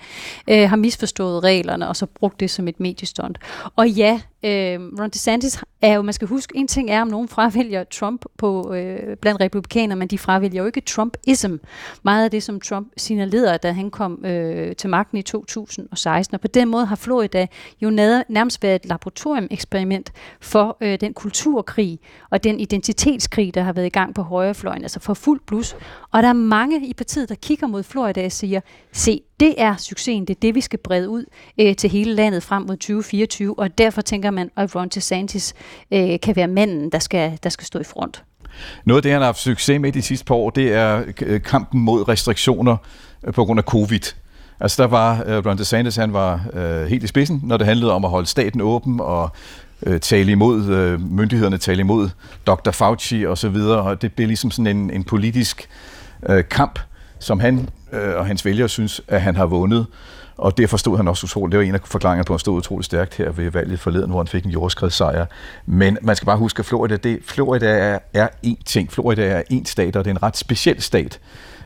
øh, har misforstået reglerne og så brugt det som et mediestunt. Og ja, Øh, Ron DeSantis er jo, man skal huske, en ting er, om nogen fravælger Trump på, øh, blandt republikaner, men de fravælger jo ikke Trumpism. Meget af det, som Trump signalerede, da han kom øh, til magten i 2016. Og på den måde har Florida jo nærmest været et laboratorium-eksperiment for øh, den kulturkrig og den identitetskrig, der har været i gang på højrefløjen, altså for fuld blus. Og der er mange i partiet, der kigger mod Florida og siger, se, det er succesen, det er det, vi skal brede ud øh, til hele landet frem mod 2024, og derfor tænker man, at Ron DeSantis øh, kan være manden, der skal, der skal stå i front. Noget af det, han har haft succes med de sidste par år, det er øh, kampen mod restriktioner øh, på grund af covid. Altså der var øh, Ron DeSantis, han var øh, helt i spidsen, når det handlede om at holde staten åben og øh, tale imod, myndighederne tale imod Dr. Fauci og så videre, og det blev ligesom sådan en, en politisk øh, kamp, som han øh, og hans vælgere synes, at han har vundet. Og det forstod han også utroligt. Det var en af forklaringerne på, at han stod utroligt stærkt her ved valget forleden, hvor han fik en jordskredssejr. Men man skal bare huske, at Florida, det, Florida er, er én ting. Florida er én stat, og det er en ret speciel stat.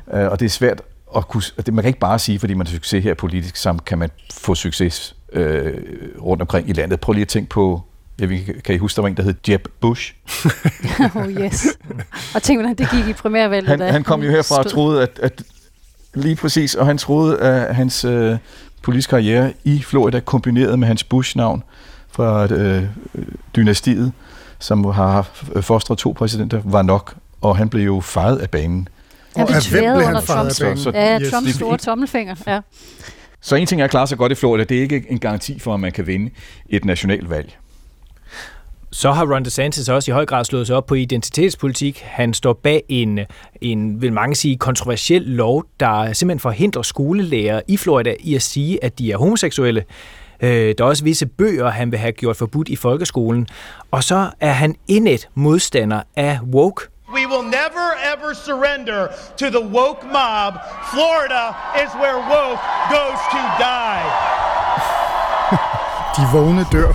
Uh, og det er svært at kunne... Det, man kan ikke bare sige, fordi man har succes her politisk, så kan man få succes øh, rundt omkring i landet. Prøv lige at tænke på jeg ved, kan I huske, der var en, der hed Jeb Bush? oh yes. Og tænk, hvordan det gik i primærvalget. Han, han kom jo herfra og troede, at, at lige præcis, og han troede, at hans øh, politiske karriere i Florida, kombineret med hans Bush-navn fra øh, dynastiet, som har fostret to præsidenter, var nok, og han blev jo faret af banen. Han blev tværet under Trumps, så, så, ja, yes. Trumps store tommelfinger. Ja. Så en ting er at klare sig godt i Florida, det er ikke en garanti for, at man kan vinde et nationalvalg. Så har Ron DeSantis også i høj grad slået sig op på identitetspolitik. Han står bag en, en vil mange sige, kontroversiel lov, der simpelthen forhindrer skolelærer i Florida i at sige, at de er homoseksuelle. Øh, der er også visse bøger, han vil have gjort forbudt i folkeskolen. Og så er han indet modstander af woke. We will never ever surrender to the woke mob. Florida is where woke goes to die. De vågne dør.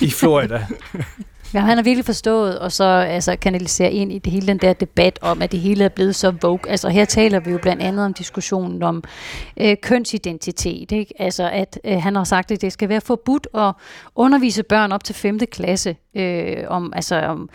I Florida. Ja, han har virkelig forstået, og så altså, kanalisere ind i det hele den der debat om, at det hele er blevet så vogue. Altså her taler vi jo blandt andet om diskussionen om øh, kønsidentitet. Ikke? Altså at øh, han har sagt, at det skal være forbudt at undervise børn op til 5. klasse øh, om, altså, om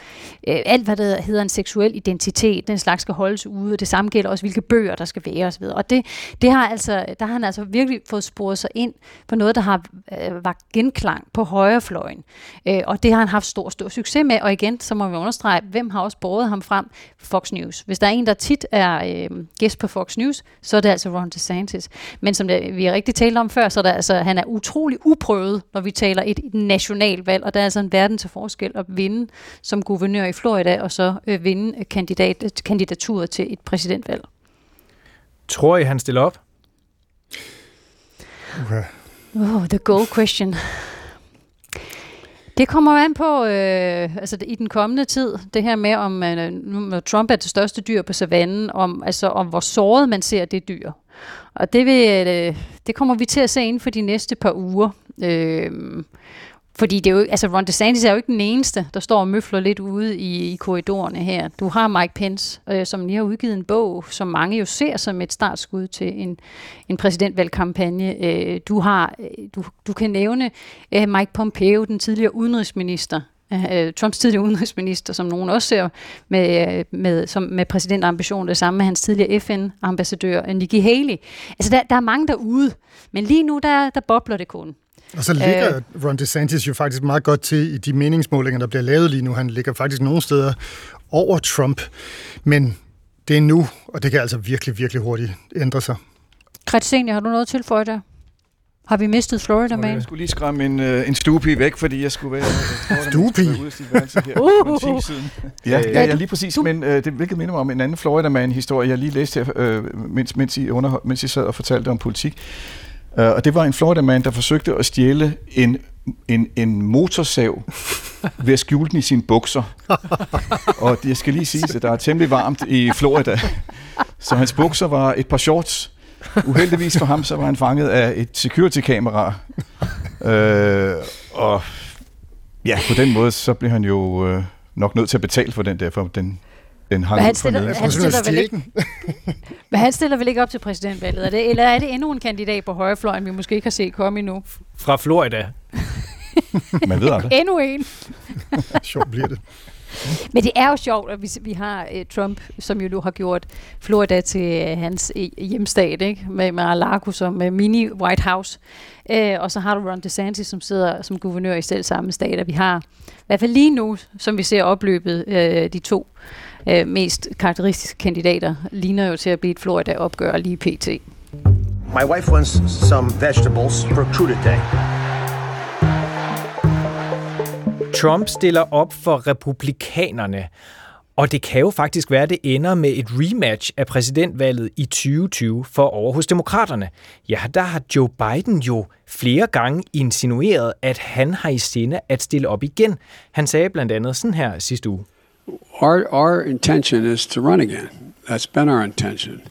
øh, alt, hvad der hedder en seksuel identitet. Den slags skal holdes ude, og det samme gælder også, hvilke bøger der skal være osv. Og det, det har altså, der har han altså virkelig fået sporet sig ind på noget, der har øh, var genklang på højrefløjen. Øh, og det har han haft stor, stor succes med. Og igen, så må vi understrege, hvem har også båret ham frem? Fox News. Hvis der er en, der tit er øh, gæst på Fox News, så er det altså Ron DeSantis. Men som det, vi har rigtig talt om før, så er der, altså, han er utrolig uprøvet, når vi taler et, et nationalvalg, og der er altså en verden til forskel at vinde som guvernør i Florida, og så øh, vinde kandidat, kandidaturet til et præsidentvalg. Tror I, han stiller op? Okay. Oh, the gold question. Det kommer an på øh, altså i den kommende tid, det her med, om øh, nu, Trump er det største dyr på savannen, om, altså, om hvor såret man ser det dyr. Og det, vil, øh, det kommer vi til at se inden for de næste par uger. Øh, fordi det er jo, altså Ron DeSantis er jo ikke den eneste, der står og møfler lidt ude i, i korridorerne her. Du har Mike Pence, øh, som lige har udgivet en bog, som mange jo ser som et startskud til en, en præsidentvalgkampagne. Øh, du, har, øh, du, du kan nævne øh, Mike Pompeo, den tidligere udenrigsminister, øh, Trumps tidligere udenrigsminister, som nogen også ser med, øh, med, som med præsidentambition, det samme med hans tidligere FN-ambassadør, øh, Nikki Haley. Altså der, der er mange derude, men lige nu der, der bobler det kun. Og så ligger øh, Ron DeSantis jo faktisk meget godt til i de meningsmålinger, der bliver lavet lige nu. Han ligger faktisk nogle steder over Trump. Men det er nu, og det kan altså virkelig, virkelig hurtigt ændre sig. Krets har du noget til for der? Har vi mistet Florida Man? Jeg skulle lige skræmme en, uh, en stupi væk, fordi jeg skulle være... stupi? uh. Ja, ja, ja, lige præcis. Men uh, det hvilket minder mig om en anden Florida Man-historie, jeg lige læste her, uh, mens, mens, I under, mens I sad og fortalte om politik. Uh, og det var en Florida-mand, der forsøgte at stjæle en, en, en motorsav ved at skjule den i sine bukser. og jeg skal lige sige, at der er temmelig varmt i Florida. Så hans bukser var et par shorts. Uheldigvis for ham, så var han fanget af et security-kamera. Uh, og ja, på den måde, så blev han jo uh, nok nødt til at betale for den der, for den den hang Men han stiller, han stiller vel ikke, men han stiller vel ikke op til præsidentvalget? Er det, eller er det endnu en kandidat på højrefløjen, vi måske ikke har set komme endnu? Fra Florida. Man ved aldrig. Endnu en. Sjovt bliver det. Men det er jo sjovt, at vi, vi har uh, Trump, som jo nu har gjort Florida til uh, hans uh, hjemstat, ikke? Med, med Alaco som uh, mini White House. Uh, og så har du Ron DeSantis, som sidder som guvernør i selv samme stat. vi har, i hvert fald lige nu, som vi ser opløbet, uh, de to uh, mest karakteristiske kandidater, ligner jo til at blive et Florida-opgør lige pt. My wife wants some vegetables for crudité. Trump stiller op for republikanerne, og det kan jo faktisk være, at det ender med et rematch af præsidentvalget i 2020 for over hos demokraterne. Ja, der har Joe Biden jo flere gange insinueret, at han har i sinde at stille op igen. Han sagde blandt andet sådan her sidste uge. Our, our intention is to run again. That's been our intention,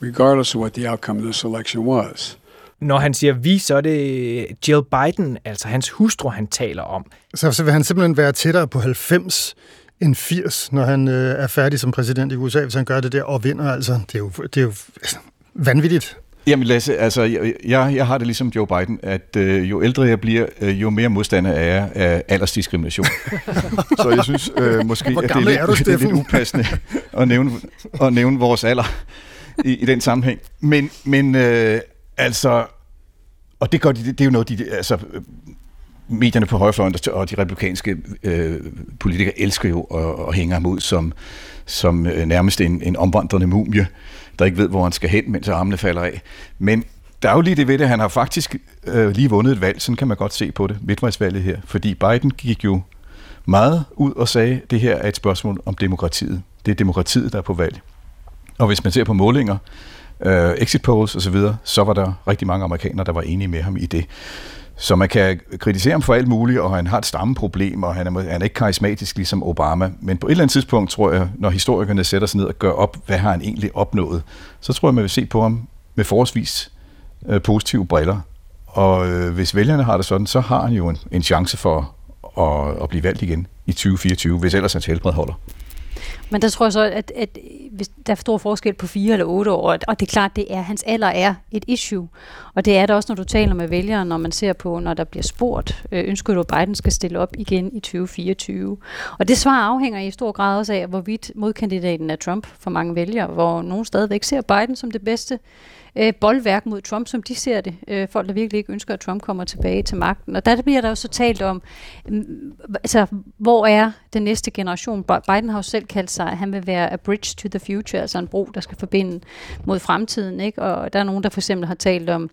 regardless of what the outcome of this election was. Når han siger vi, så er det Jill Biden, altså hans hustru, han taler om. Så, så vil han simpelthen være tættere på 90 end 80, når han øh, er færdig som præsident i USA, hvis han gør det der og vinder. Altså, det er jo, det er jo altså, vanvittigt. Jamen Lasse, altså, jeg, jeg har det ligesom Joe Biden, at øh, jo ældre jeg bliver, øh, jo mere modstander er jeg af aldersdiskrimination. så jeg synes øh, måske, at det er, lidt, er du, det er lidt upassende at nævne, at nævne vores alder i, i den sammenhæng. Men, men øh, altså, og det, gør de, det er jo noget, de, altså, medierne på højrefløjen og de republikanske øh, politikere elsker jo at, at hænge ham ud som, som øh, nærmest en, en omvandrende mumie, der ikke ved, hvor han skal hen, mens armene falder af. Men der er jo lige det ved det, han har faktisk øh, lige vundet et valg, sådan kan man godt se på det, midtvejsvalget her, fordi Biden gik jo meget ud og sagde, at det her er et spørgsmål om demokratiet. Det er demokratiet, der er på valg. Og hvis man ser på målinger, øh, exit polls osv., så, så var der rigtig mange amerikanere, der var enige med ham i det. Så man kan kritisere ham for alt muligt, og han har et stammeproblem, og han er, han er ikke karismatisk ligesom Obama. Men på et eller andet tidspunkt, tror jeg, når historikerne sætter sig ned og gør op, hvad har han egentlig opnået, så tror jeg, man vil se på ham med forholdsvis øh, positive briller. Og øh, hvis vælgerne har det sådan, så har han jo en, en chance for at, at blive valgt igen i 2024, hvis ellers hans helbred holder. Men der tror jeg så, at, at hvis der er stor forskel på fire eller otte år, og det er klart, det er, hans alder er et issue. Og det er det også, når du taler med vælgere, når man ser på, når der bliver spurgt, øh, ønsker du, at Biden skal stille op igen i 2024? Og det svar afhænger i stor grad også af, hvorvidt modkandidaten er Trump for mange vælgere, hvor nogen stadigvæk ser Biden som det bedste øh, boldværk mod Trump, som de ser det. Øh, folk, der virkelig ikke ønsker, at Trump kommer tilbage til magten. Og der bliver der jo så talt om, øh, altså, hvor er den næste generation? Biden har jo selv kaldt sig, at han vil være a bridge to the future, altså en bro, der skal forbinde mod fremtiden. Ikke? Og der er nogen, der for eksempel har talt om,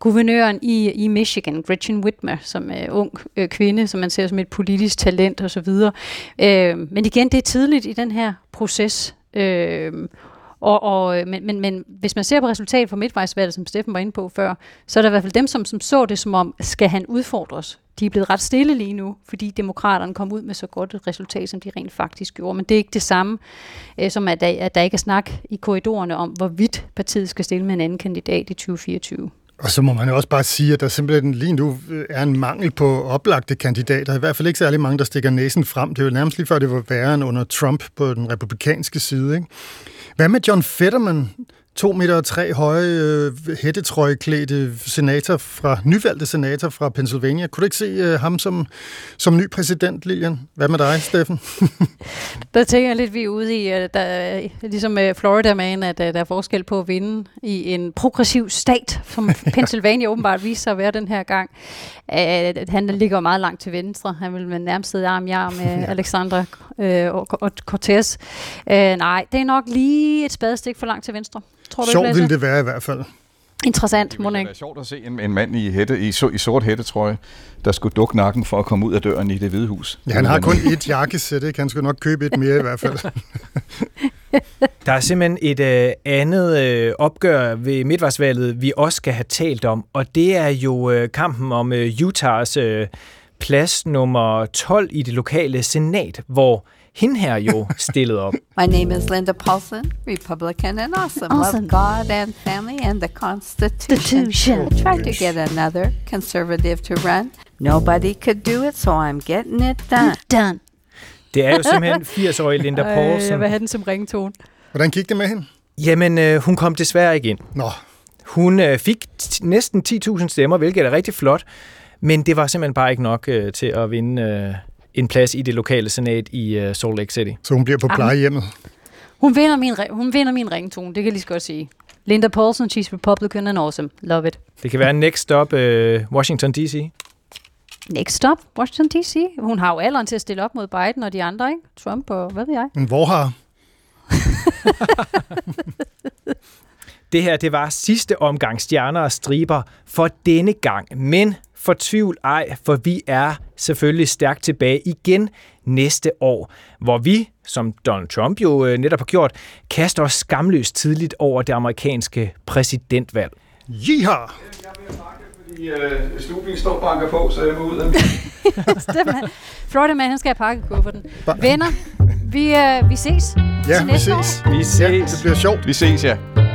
guvernøren i, i Michigan, Gretchen Whitmer, som er ung øh, kvinde, som man ser som et politisk talent osv. Øh, men igen, det er tidligt i den her proces. Øh, og, og, øh, men, men, men hvis man ser på resultatet fra midtvejsvalget, som Steffen var inde på før, så er der i hvert fald dem, som, som så det som om, skal han udfordres? De er blevet ret stille lige nu, fordi demokraterne kom ud med så godt et resultat, som de rent faktisk gjorde. Men det er ikke det samme, øh, som at der, at der ikke er snak i korridorerne om, hvorvidt partiet skal stille med en anden kandidat i 2024. Og så må man jo også bare sige, at der simpelthen lige nu øh, er en mangel på oplagte kandidater. I hvert fald ikke særlig mange, der stikker næsen frem. Det er jo nærmest lige før, det var værre end under Trump på den republikanske side. Ikke? Hvad med John Fetterman, to meter og tre høje øh, hættetrøjeklædte senator fra, nyvalgte senator fra Pennsylvania. Kunne du ikke se øh, ham som, som ny præsident, Lilian? Hvad med dig, Steffen? der tænker jeg lidt, vi er ude i, at der, ligesom med Florida Man, at der er forskel på at vinde i en progressiv stat, som Pennsylvania åbenbart viser sig at være den her gang. At han ligger meget langt til venstre. Han vil med nærmest sidde arm i arm med Alexandra øh, og, og Cortez. Øh, nej, det er nok lige et spadestik for langt til venstre. Tror du Sjovt ikke, ville det være i hvert fald. Interessant, må det være sjovt at se en, en mand i, hætte, i, i sort hættetrøje, der skulle dukke nakken for at komme ud af døren i det hvide hus. Ja, han har kun et jakkesæt, ikke? Han skulle nok købe et mere i hvert fald. Der er simpelthen et øh, andet øh, opgør ved midtvejsvalget, vi også skal have talt om, og det er jo øh, kampen om øh, Utahs øh, plads nummer 12 i det lokale senat, hvor hende her jo stillet op. My name is Linda Paulson, Republican and awesome. Awesome. Love God and family and the Constitution. I tried to get another conservative to run. Nobody could do it, so I'm getting it done. Done. Det er jo simpelthen 80-årige Linda Paulson. Øh, vil have den som ringtone. Hvordan gik det med hende? Jamen, øh, hun kom desværre ikke ind. Nå. Hun øh, fik t- næsten 10.000 stemmer, hvilket er rigtig flot. Men det var simpelthen bare ikke nok øh, til at vinde øh, en plads i det lokale senat i øh, Salt Lake City. Så hun bliver på plejehjemmet? Hun vinder min, hun vinder min ringtone, det kan jeg lige så godt sige. Linda Paulson, she's Republican and awesome. Love it. Det kan være next stop øh, Washington D.C. Next stop, Washington D.C. Hun har jo alderen til at stille op mod Biden og de andre, ikke? Trump og hvad ved jeg. Men hvor har? det her, det var sidste omgang stjerner og striber for denne gang. Men for tvivl ej, for vi er selvfølgelig stærkt tilbage igen næste år, hvor vi, som Donald Trump jo øh, netop har gjort, kaster os skamløst tidligt over det amerikanske præsidentvalg. Jiha! Fordi øh, stubien står banker på, så jeg må ud af Florida man, han skal have pakket kufferten. Venner, vi, øh, vi ses Ja, til vi ses. år. Vi ses. Ja, det bliver sjovt. Vi ses, ja.